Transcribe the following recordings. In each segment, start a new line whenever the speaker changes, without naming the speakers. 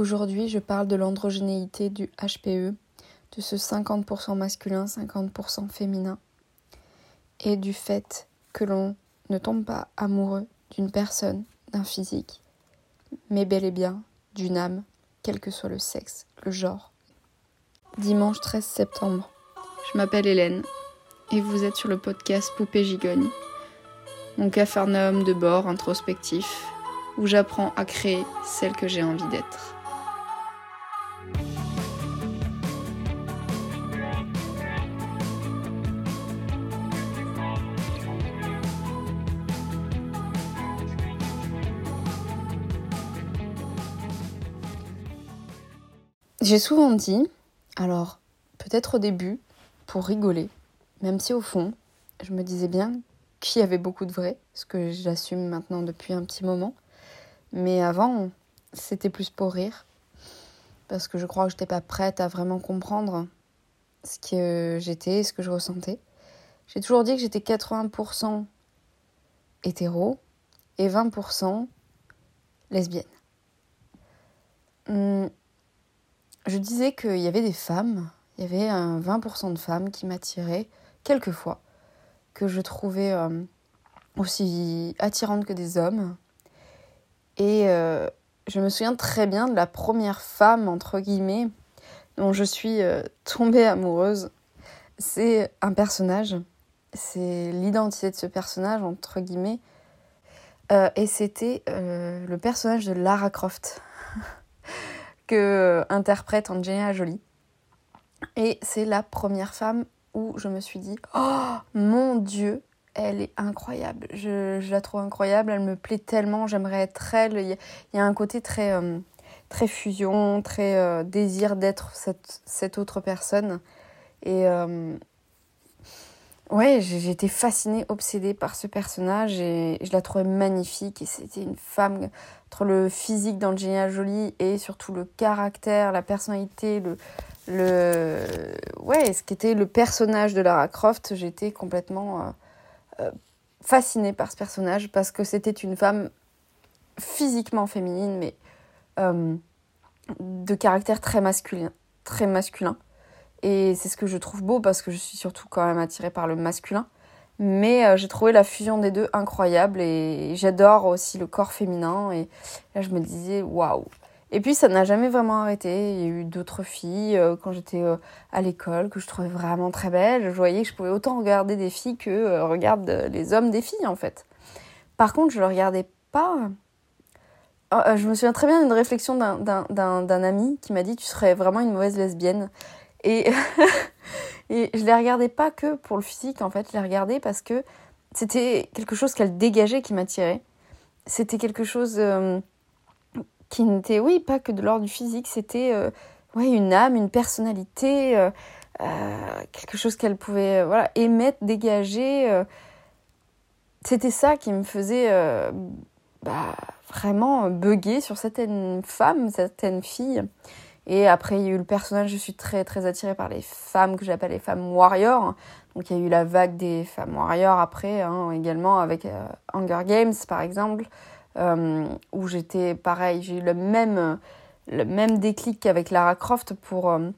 Aujourd'hui, je parle de l'androgénéité du HPE, de ce 50% masculin, 50% féminin, et du fait que l'on ne tombe pas amoureux d'une personne, d'un physique, mais bel et bien d'une âme, quel que soit le sexe, le genre. Dimanche 13 septembre. Je m'appelle Hélène et vous êtes sur le podcast Poupée Gigogne, mon capharnaüm de bord introspectif où j'apprends à créer celle que j'ai envie d'être. J'ai souvent dit, alors peut-être au début, pour rigoler, même si au fond, je me disais bien qu'il y avait beaucoup de vrai, ce que j'assume maintenant depuis un petit moment. Mais avant, c'était plus pour rire, parce que je crois que je n'étais pas prête à vraiment comprendre ce que j'étais, ce que je ressentais. J'ai toujours dit que j'étais 80% hétéro et 20% lesbienne. Hum, je disais qu'il y avait des femmes, il y avait un 20% de femmes qui m'attiraient quelquefois, que je trouvais euh, aussi attirantes que des hommes. Et euh, je me souviens très bien de la première femme, entre guillemets, dont je suis euh, tombée amoureuse. C'est un personnage, c'est l'identité de ce personnage, entre guillemets. et c'était le personnage de Lara Croft. Euh, interprète Angelina Jolie. Et c'est la première femme où je me suis dit Oh mon Dieu, elle est incroyable. Je, la trouve incroyable, elle me plaît tellement, j'aimerais être elle. Il y, a, un côté très, euh, très fusion, très euh, désir d'être cette, cette, autre personne. Et ouais, j'étais fascinée, obsédée par ce personnage et je la trouvais magnifique. Et c'était une femme entre le physique d'Angelina Jolie et surtout le caractère, la personnalité, le, le ouais, ce qui était le personnage de Lara Croft. J'étais complètement euh, euh, fascinée par ce personnage parce que c'était une femme physiquement féminine, mais euh, de caractère très masculin, très masculin. Et c'est ce que je trouve beau parce que je suis surtout quand même attirée par le masculin. Mais euh, j'ai trouvé la fusion des deux incroyable et j'adore aussi le corps féminin. Et là, je me disais, waouh! Et puis, ça n'a jamais vraiment arrêté. Il y a eu d'autres filles euh, quand j'étais euh, à l'école que je trouvais vraiment très belles. Je voyais que je pouvais autant regarder des filles que regarde les hommes des filles, en fait. Par contre, je ne le regardais pas. je me souviens très bien d'une réflexion d'un ami qui m'a dit Tu serais vraiment une mauvaise lesbienne. Et, et je les regardais pas que pour le physique, en fait, je les regardais parce que c'était quelque chose qu'elle dégageait qui m'attirait. C'était quelque chose euh, qui n'était, oui, pas que de l'ordre du physique, c'était euh, une âme, une personnalité, euh, quelque chose qu'elle pouvait voilà, émettre, dégager. c'était ça qui me faisait bah, vraiment bugger sur certaines femmes, certaines filles. Et après, il y a eu le personnage, je suis très très attirée par les femmes que j'appelle les femmes warriors. Donc il y a eu la vague des femmes warriors après, hein, également avec euh, Hunger Games par exemple, euh, où j'étais pareil, j'ai eu le même, le même déclic qu'avec Lara Croft pour, euh,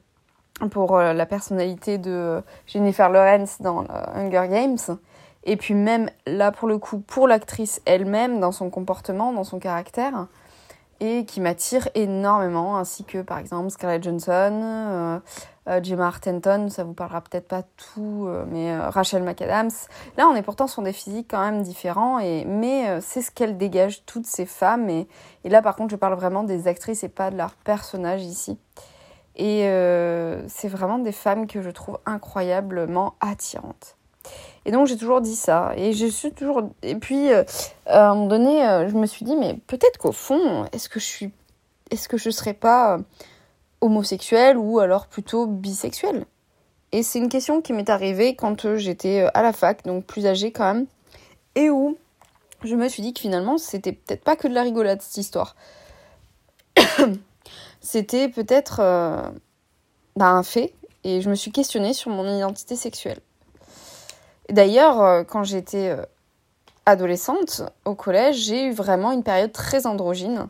pour la personnalité de Jennifer Lawrence dans Hunger Games. Et puis même là pour le coup, pour l'actrice elle-même, dans son comportement, dans son caractère et qui m'attire énormément, ainsi que par exemple Scarlett Johnson, euh, euh, Gemma Artenton, ça vous parlera peut-être pas tout, euh, mais Rachel McAdams. Là, on est pourtant sur des physiques quand même différents, et, mais c'est ce qu'elles dégagent, toutes ces femmes. Et, et, là, par contre, je parle vraiment des actrices et pas de leurs personnages ici. Et c'est vraiment des femmes que je trouve incroyablement attirantes. Et donc j'ai toujours dit ça. Et je suis toujours. Et puis euh, à un moment donné, euh, je me suis dit, mais peut-être qu'au fond, est-ce que je suis. Est-ce que je serais pas euh, homosexuelle ou alors plutôt bisexuelle? Et c'est une question qui m'est arrivée quand j'étais à la fac, donc plus âgée quand même. Et où je me suis dit que finalement, c'était peut-être pas que de la rigolade cette histoire. c'était peut-être bah, un fait. Et je me suis questionnée sur mon identité sexuelle. D'ailleurs, euh, quand j'étais euh, adolescente, au collège, j'ai eu vraiment une période très androgyne,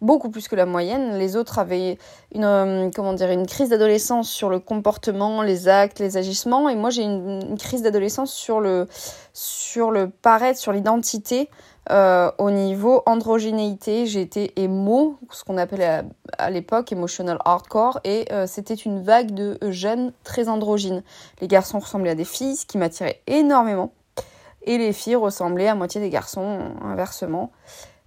beaucoup plus que la moyenne. Les autres avaient une, euh, comment une crise d'adolescence sur le comportement, les actes, les agissements. Et moi, j'ai une, crise d'adolescence sur le, sur le paraître, sur l'identité. Euh, au niveau androgénéité, été émo, ce qu'on appelait à, l'époque emotional hardcore, et euh, c'était une vague de jeunes très androgynes. Les garçons ressemblaient à des filles, ce qui m'attirait énormément, et les filles ressemblaient à moitié des garçons, inversement.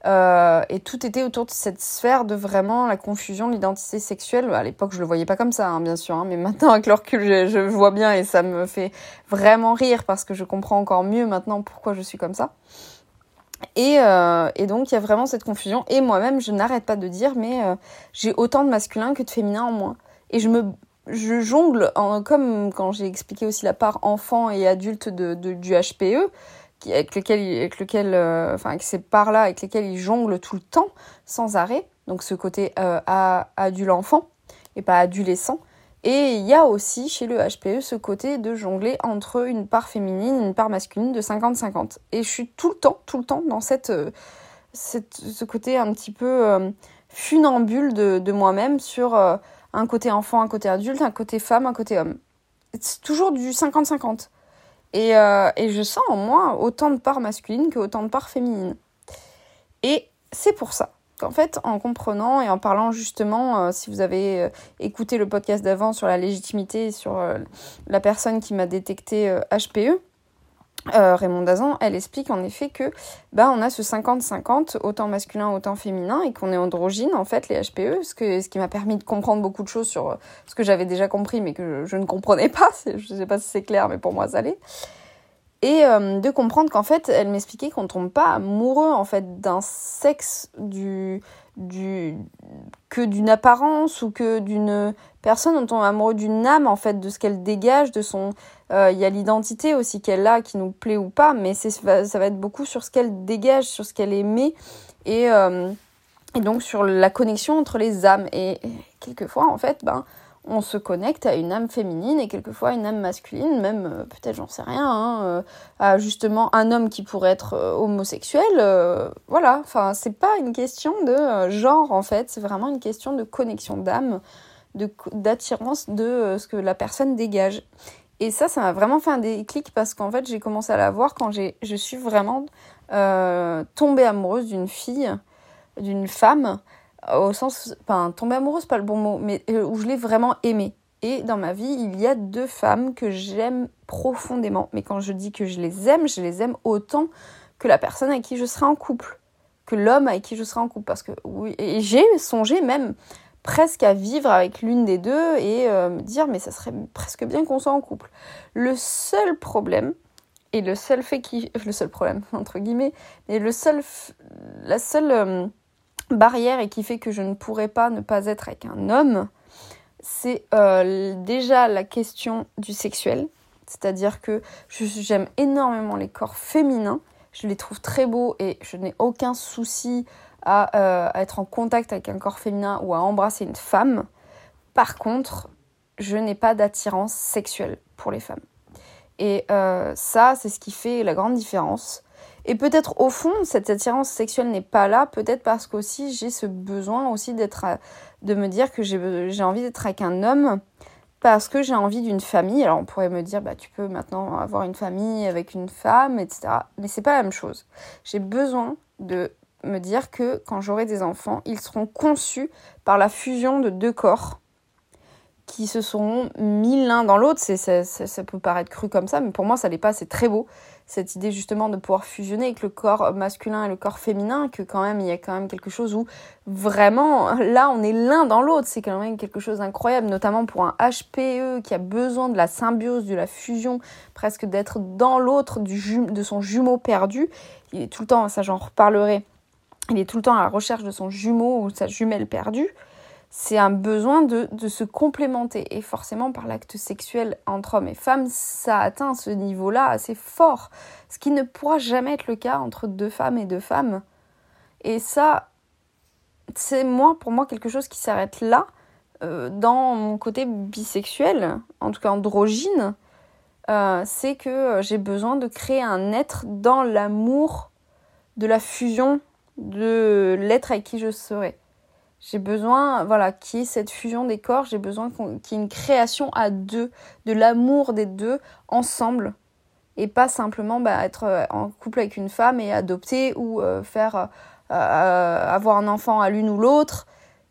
Euh, et tout était autour de cette sphère de vraiment la confusion de l'identité sexuelle. À l'époque, je le voyais pas comme ça, hein, bien sûr, hein, mais maintenant, avec le recul, je, je, vois bien et ça me fait vraiment rire parce que je comprends encore mieux maintenant pourquoi je suis comme ça. Et, euh, et donc, il y a vraiment cette confusion. Et moi-même, je n'arrête pas de dire, mais euh, j'ai autant de masculin que de féminin en moi. Et je me je jongle, en, comme quand j'ai expliqué aussi la part enfant et adulte de, du HPE, avec lequel, avec lequel euh, enfin avec ces parts-là, avec lesquelles il jongle tout le temps, sans arrêt. Donc ce côté adulte-enfant et pas adolescent. Et il y a aussi chez le HPE ce côté de jongler entre une part féminine et une part masculine de 50-50. Et je suis tout le temps, tout le temps dans cette, euh, cette ce côté un petit peu euh, funambule de, moi-même sur un côté enfant, un côté adulte, un côté femme, un côté homme. C'est toujours du 50-50. Et, euh, et je sens en moi autant de parts masculines que autant de parts féminines. Et c'est pour ça qu'en fait, en comprenant et en parlant justement, euh, si vous avez euh, écouté le podcast d'avant sur la légitimité, sur la personne qui m'a détecté HPE, euh, Raymond Dazan, elle explique en effet que bah, on a ce 50-50, autant masculin, autant féminin, et qu'on est androgyne, en fait, les HPE, ce, que, ce qui m'a permis de comprendre beaucoup de choses sur euh, ce que j'avais déjà compris, mais que je, ne comprenais pas. Je ne sais pas si c'est clair, mais pour moi, ça l'est. Et euh, de comprendre qu'en fait, elle m'expliquait qu'on ne tombe pas amoureux, en fait, d'un sexe du, du, que d'une apparence ou que d'une personne, on tombe amoureux d'une âme, en fait, de ce qu'elle dégage, de son euh, il y a l'identité aussi qu'elle a, qui nous plaît ou pas, mais ça va être beaucoup sur ce qu'elle dégage, sur ce qu'elle émet, et, euh, et donc sur la connexion entre les âmes. Et, quelquefois, en fait, ben, on se connecte à une âme féminine et quelquefois une âme masculine, même euh, peut-être j'en sais rien, hein, à justement un homme qui pourrait être homosexuel. voilà, enfin c'est pas une question de genre en fait, c'est vraiment une question de connexion d'âme, d'attirance de, ce que la personne dégage. Et ça, ça m'a vraiment fait un déclic parce qu'en fait, j'ai commencé à la voir quand je suis vraiment euh, tombée amoureuse d'une fille, d'une femme, au sens, enfin, tombée amoureuse, pas le bon mot, mais euh, où je l'ai vraiment aimée. Et dans ma vie, il y a deux femmes que j'aime profondément. Mais quand je dis que je les aime, je les aime autant que la personne avec qui je serai en couple, que l'homme avec qui je serai en couple. Parce que oui, et j'ai songé même presque à vivre avec l'une des deux et euh, me dire mais ça serait presque bien qu'on soit en couple. Le seul problème et le seul fait qui le seul problème entre guillemets mais le seul la seule euh, barrière et qui fait que je ne pourrais pas ne pas être avec un homme c'est euh, déjà la question du sexuel c'est-à-dire que j'aime énormément les corps féminins je les trouve très beaux et je n'ai aucun souci euh, à, être en contact avec un corps féminin ou à embrasser une femme. Par contre, je n'ai pas d'attirance sexuelle pour les femmes. Et euh, ça, c'est ce qui fait la grande différence. Et peut-être au fond, cette attirance sexuelle n'est pas là, peut-être parce qu'aussi j'ai ce besoin aussi de me dire que j'ai envie d'être avec un homme parce que j'ai envie d'une famille. Alors on pourrait me dire, bah tu peux maintenant avoir une famille avec une femme, etc. Mais c'est pas la même chose. J'ai besoin de me dire que quand j'aurai des enfants, ils seront conçus par la fusion de deux corps qui se seront mis l'un dans l'autre. Ça, ça, peut paraître cru comme ça, mais pour moi, ça l'est pas. C'est très beau, cette idée justement de pouvoir fusionner avec le corps masculin et le corps féminin, que quand même, il y a quand même quelque chose où vraiment, là, on est l'un dans l'autre. C'est quand même quelque chose d'incroyable, notamment pour un HPE qui a besoin de la symbiose, de la fusion, presque d'être dans l'autre de son jumeau perdu. Il est tout le temps, ça j'en reparlerai, il est tout le temps à la recherche de son jumeau ou sa jumelle perdue, c'est un besoin de, se complémenter. Et forcément, par l'acte sexuel entre hommes et femmes, ça atteint ce niveau-là assez fort. Ce qui ne pourra jamais être le cas entre deux femmes et deux femmes. Et ça, c'est moi, pour moi, quelque chose qui s'arrête là, euh, dans mon côté bisexuel, en tout cas androgyne. Euh, c'est que j'ai besoin de créer un être dans l'amour de la fusion de l'être avec qui je serai. J'ai besoin, voilà, qu'il y ait cette fusion des corps. J'ai besoin qu'il y ait une création à deux, de l'amour des deux ensemble. Et pas simplement bah, être euh, en couple avec une femme et adopter ou euh, faire euh, avoir un enfant à l'une ou l'autre.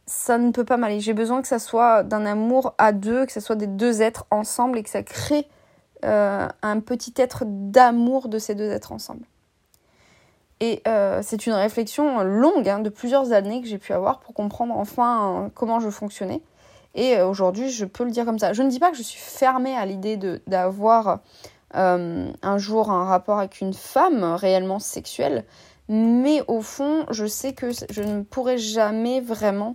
Ça ne peut pas m'aller. J'ai besoin que ça soit d'un amour à deux, que ça soit des deux êtres ensemble et que ça crée un petit être d'amour de ces deux êtres ensemble. Et euh, c'est une réflexion longue, hein, de plusieurs années que j'ai pu avoir pour comprendre enfin comment je fonctionnais. Et euh, aujourd'hui, je peux le dire comme ça. Je ne dis pas que je suis fermée à l'idée d'avoir euh, un jour un rapport avec une femme réellement sexuelle, mais au fond, je sais que je ne pourrai jamais vraiment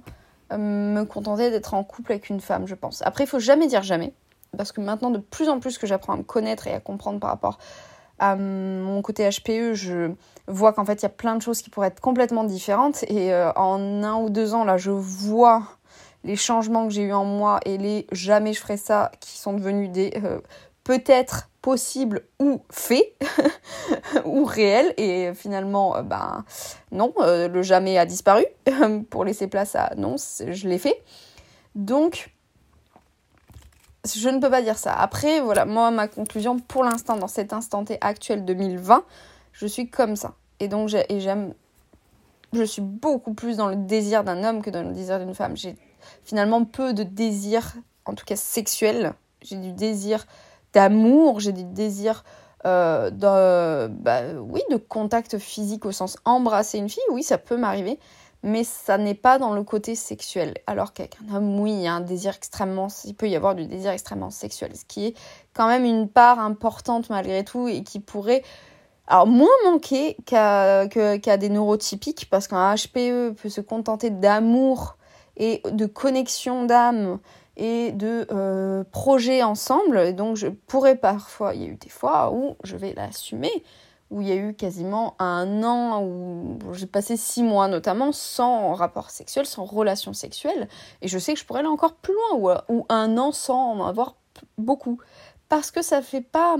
me contenter d'être en couple avec une femme, je pense. Après, il faut jamais dire jamais, parce que maintenant, de plus en plus que j'apprends à me connaître et à comprendre par rapport à mon côté HPE, je vois qu'en fait, il y a plein de choses qui pourraient être complètement différentes. Et euh, en un ou deux ans, là, je vois les changements que j'ai eu en moi et les jamais je ferai ça qui sont devenus des euh, peut-être possibles ou faits ou réels. Et finalement, ben non, le jamais a disparu pour laisser place à non, je l'ai fait. Donc, je ne peux pas dire ça. Après, voilà, moi, ma conclusion pour l'instant, dans cet instant T actuel 2020, je suis comme ça. Et donc, j'aime. Je suis beaucoup plus dans le désir d'un homme que dans le désir d'une femme. J'ai finalement peu de désir, en tout cas sexuel. J'ai du désir d'amour, j'ai du désir euh, de, bah, oui, de contact physique au sens embrasser une fille. Oui, ça peut m'arriver mais ça n'est pas dans le côté sexuel. Alors qu'avec un homme, oui, il y a un désir extrêmement, il peut y avoir du désir extrêmement sexuel, ce qui est quand même une part importante malgré tout et qui pourrait, alors moins manquer qu'à des neurotypiques, parce qu'un HPE peut se contenter d'amour et de connexion d'âme et de euh, projets ensemble. Et donc je pourrais parfois, il y a eu des fois où je vais l'assumer, où il y a eu quasiment un an, où j'ai passé six mois notamment sans rapport sexuel, sans relation sexuelle, et je sais que je pourrais aller encore plus loin, ou, un an sans en avoir beaucoup. Parce que ça fait pas.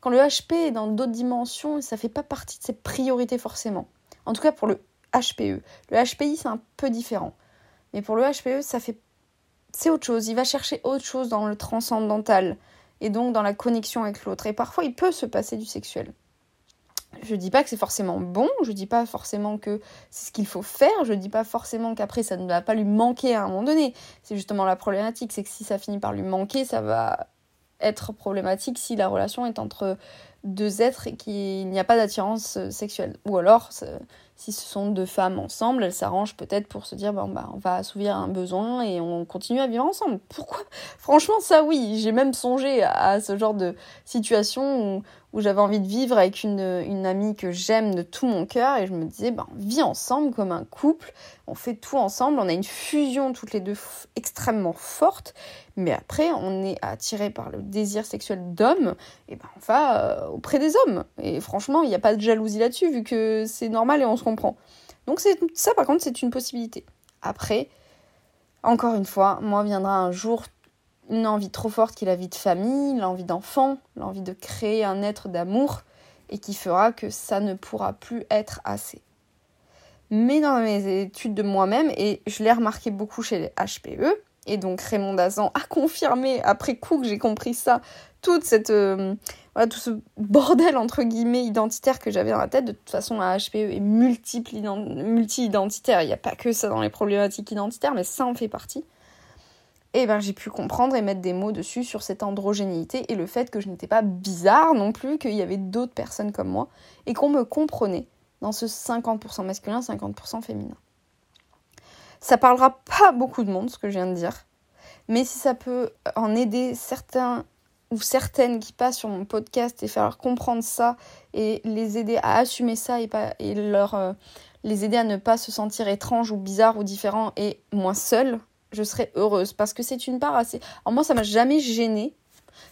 Quand le HP est dans d'autres dimensions, ça fait pas partie de ses priorités forcément. En tout cas pour le HPE. Le HPI, c'est un peu différent. Mais pour le HPE, ça fait. C'est autre chose. Il va chercher autre chose dans le transcendantal et donc dans la connexion avec l'autre. Et parfois, il peut se passer du sexuel. Je dis pas que c'est forcément bon, je dis pas forcément que c'est ce qu'il faut faire, je dis pas forcément qu'après ça ne va pas lui manquer à un moment donné. C'est justement la problématique, c'est que si ça finit par lui manquer, ça va être problématique si la relation est entre deux êtres et qu'il n'y a pas d'attirance sexuelle. Ou alors, si ce sont deux femmes ensemble, elles s'arrangent peut-être pour se dire bon bah on va assouvir un besoin et on continue à vivre ensemble. Pourquoi? Franchement, ça oui, j'ai même songé à ce genre de situation où où j'avais envie de vivre avec une, une amie que j'aime de tout mon cœur et je me disais, ben, on vit ensemble comme un couple, on fait tout ensemble, on a une fusion toutes les deux extrêmement forte, mais après on est attiré par le désir sexuel d'hommes, et ben on va euh, auprès des hommes. Et franchement, il n'y a pas de jalousie là-dessus vu que c'est normal et on se Donc ça par contre c'est une possibilité. Après, encore une fois, moi viendra un jour une envie trop forte qui est la vie de famille, l'envie d'enfant, l'envie de créer un être d'amour, et qui fera que ça ne pourra plus être assez. Mais dans mes études de moi-même, et je l'ai remarqué beaucoup chez les HPE, et donc Raymond Dazan a confirmé après coup que j'ai compris ça, toute cette, euh, voilà, tout ce bordel entre guillemets identitaire que j'avais dans la tête. De toute façon, un HPE est multi-identitaire. Il n'y a pas que ça dans les problématiques identitaires, mais ça en fait partie et ben j'ai pu comprendre et mettre des mots dessus sur cette androgénéité et le fait que je n'étais pas bizarre non plus, qu'il y avait d'autres personnes comme moi et qu'on me comprenait dans ce 50% masculin, 50% féminin. Ça parlera pas beaucoup de monde ce que je viens de dire, mais si ça peut en aider certains ou certaines qui passent sur mon podcast et faire leur comprendre ça et les aider à assumer ça et, pas, et leur, euh, les aider à ne pas se sentir étrange ou bizarre ou différent et moins seul je serais heureuse parce que c'est une part assez. Alors moi, ça m'a jamais gênée.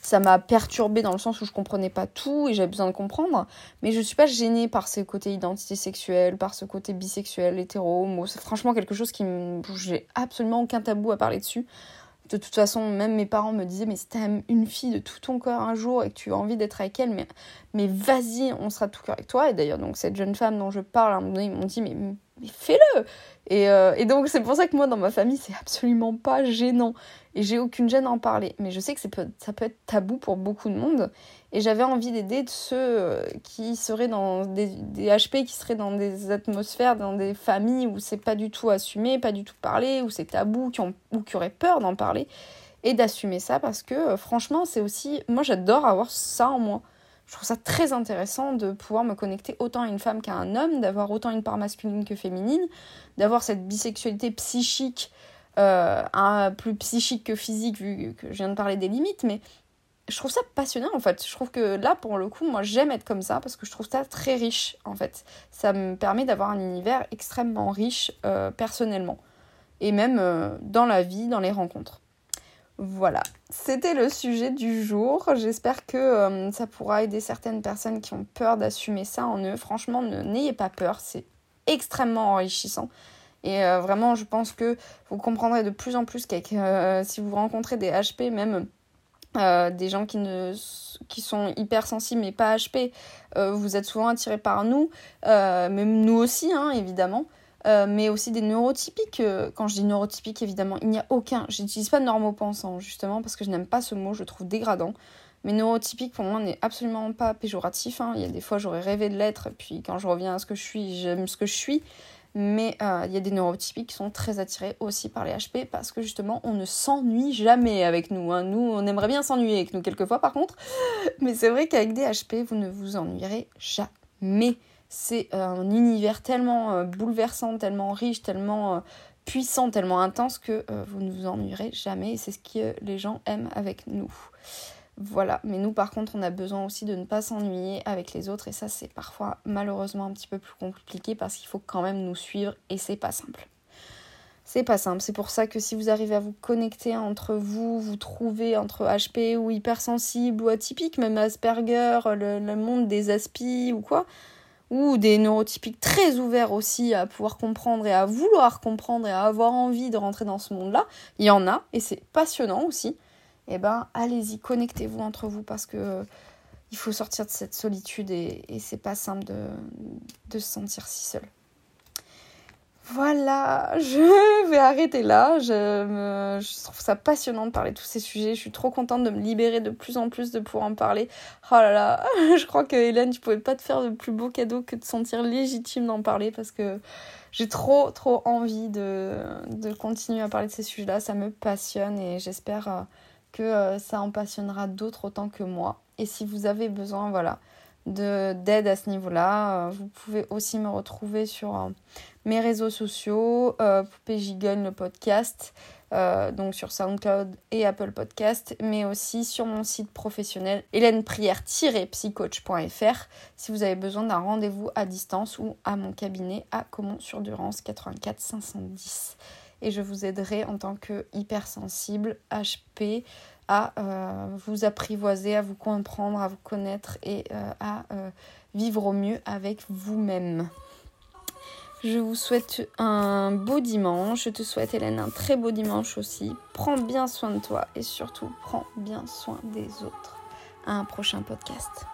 Ça m'a perturbée dans le sens où je comprenais pas tout et j'avais besoin de comprendre. Mais je suis pas gênée par ce côté identité sexuelle, par ce côté bisexuel, hétéro, C'est franchement quelque chose qui me. J'ai absolument aucun tabou à parler dessus. De toute façon, même mes parents me disaient, mais si t'aimes une fille de tout ton cœur un jour et que tu as envie d'être avec elle, mais, vas-y, on sera tout cœur avec toi. Et d'ailleurs, donc cette jeune femme dont je parle, à un moment donné, ils m'ont dit, mais fais-le euh, et, donc c'est pour ça que moi dans ma famille c'est absolument pas gênant et j'ai aucune gêne à en parler. Mais je sais que ça peut, être tabou pour beaucoup de monde. Et j'avais envie d'aider ceux euh, qui seraient dans des, HP qui seraient dans des atmosphères dans des familles où c'est pas du tout assumé pas du tout parlé où c'est tabou qui ou qui auraient peur d'en parler et d'assumer ça parce que euh, franchement c'est aussi moi j'adore avoir ça en moi. Je trouve ça très intéressant de pouvoir me connecter autant à une femme qu'à un homme, d'avoir autant une part masculine que féminine, d'avoir cette bisexualité psychique, un, plus psychique que physique, vu que je viens de parler des limites, mais je trouve ça passionnant en fait. Je trouve que là, pour le coup, moi j'aime être comme ça parce que je trouve ça très riche en fait. Ça me permet d'avoir un univers extrêmement riche euh, personnellement et même euh, dans la vie, dans les rencontres. Voilà, c'était le sujet du jour. J'espère que euh, ça pourra aider certaines personnes qui ont peur d'assumer ça en eux. Franchement, n'ayez pas peur, c'est extrêmement enrichissant. Et euh, vraiment, je pense que vous comprendrez de plus en plus qu'avec euh, si vous rencontrez des HP, même des gens qui, ne, qui sont hypersensibles mais pas HP, vous êtes souvent attirés par nous, même nous aussi, hein, évidemment. Euh, mais aussi des neurotypiques. Euh, quand je dis neurotypiques, évidemment, il n'y a aucun. Je n'utilise pas normopensant, justement, parce que je n'aime pas ce mot, je le trouve dégradant. Mais neurotypique, pour moi, n'est absolument pas péjoratif. Hein. Il y a des fois, j'aurais rêvé de l'être, puis quand je reviens à ce que je suis, j'aime ce que je suis. Mais euh, il y a des neurotypiques qui sont très attirés aussi par les HP parce que justement, on ne s'ennuie jamais avec nous. Hein. Nous, on aimerait bien s'ennuyer avec nous quelquefois, par contre. Mais c'est vrai qu'avec des HP, vous ne vous ennuierez jamais c'est euh, un univers tellement euh, bouleversant, tellement riche, tellement puissant, tellement intense que vous ne vous ennuierez jamais et c'est ce que les gens aiment avec nous. Voilà, mais nous par contre on a besoin aussi de ne pas s'ennuyer avec les autres et ça c'est parfois malheureusement un petit peu plus compliqué parce qu'il faut quand même nous suivre et c'est pas simple. C'est pas simple, c'est pour ça que si vous arrivez à vous connecter entre vous, vous trouvez entre HP ou hypersensible ou atypique, même Asperger, le, monde des aspis ou quoi, ou des neurotypiques très ouverts aussi à pouvoir comprendre et à vouloir comprendre et à avoir envie de rentrer dans ce monde-là, il y en a et c'est passionnant aussi. Eh ben, allez-y, connectez-vous entre vous parce que euh, il faut sortir de cette solitude et, c'est pas simple de, se sentir si seul. Voilà, je vais arrêter là. Je, trouve ça passionnant de parler de tous ces sujets. Je suis trop contente de me libérer de plus en plus, de pouvoir en parler. Oh là là, je crois que Hélène, tu pouvais pas te faire de plus beau cadeau que de sentir légitime d'en parler parce que j'ai trop, trop envie de, de continuer à parler de ces sujets-là. Ça me passionne et j'espère euh, que euh, ça en passionnera d'autres autant que moi. Et si vous avez besoin, voilà, d'aide à ce niveau-là, euh, vous pouvez aussi me retrouver sur mes réseaux sociaux, euh, Poupée le podcast, euh, donc sur SoundCloud et Apple Podcast, mais aussi sur mon site professionnel hélèneprière-psycoach.fr si vous avez besoin d'un rendez-vous à distance ou à mon cabinet à Comont-sur-Durance 84 510. Et je vous aiderai en tant que hypersensible HP à euh, vous apprivoiser, à vous comprendre, à vous connaître et euh, à vivre au mieux avec vous-même. Je vous souhaite un beau dimanche. Je te souhaite, Hélène, un très beau dimanche aussi. Prends bien soin de toi et surtout, prends bien soin des autres. À un prochain podcast.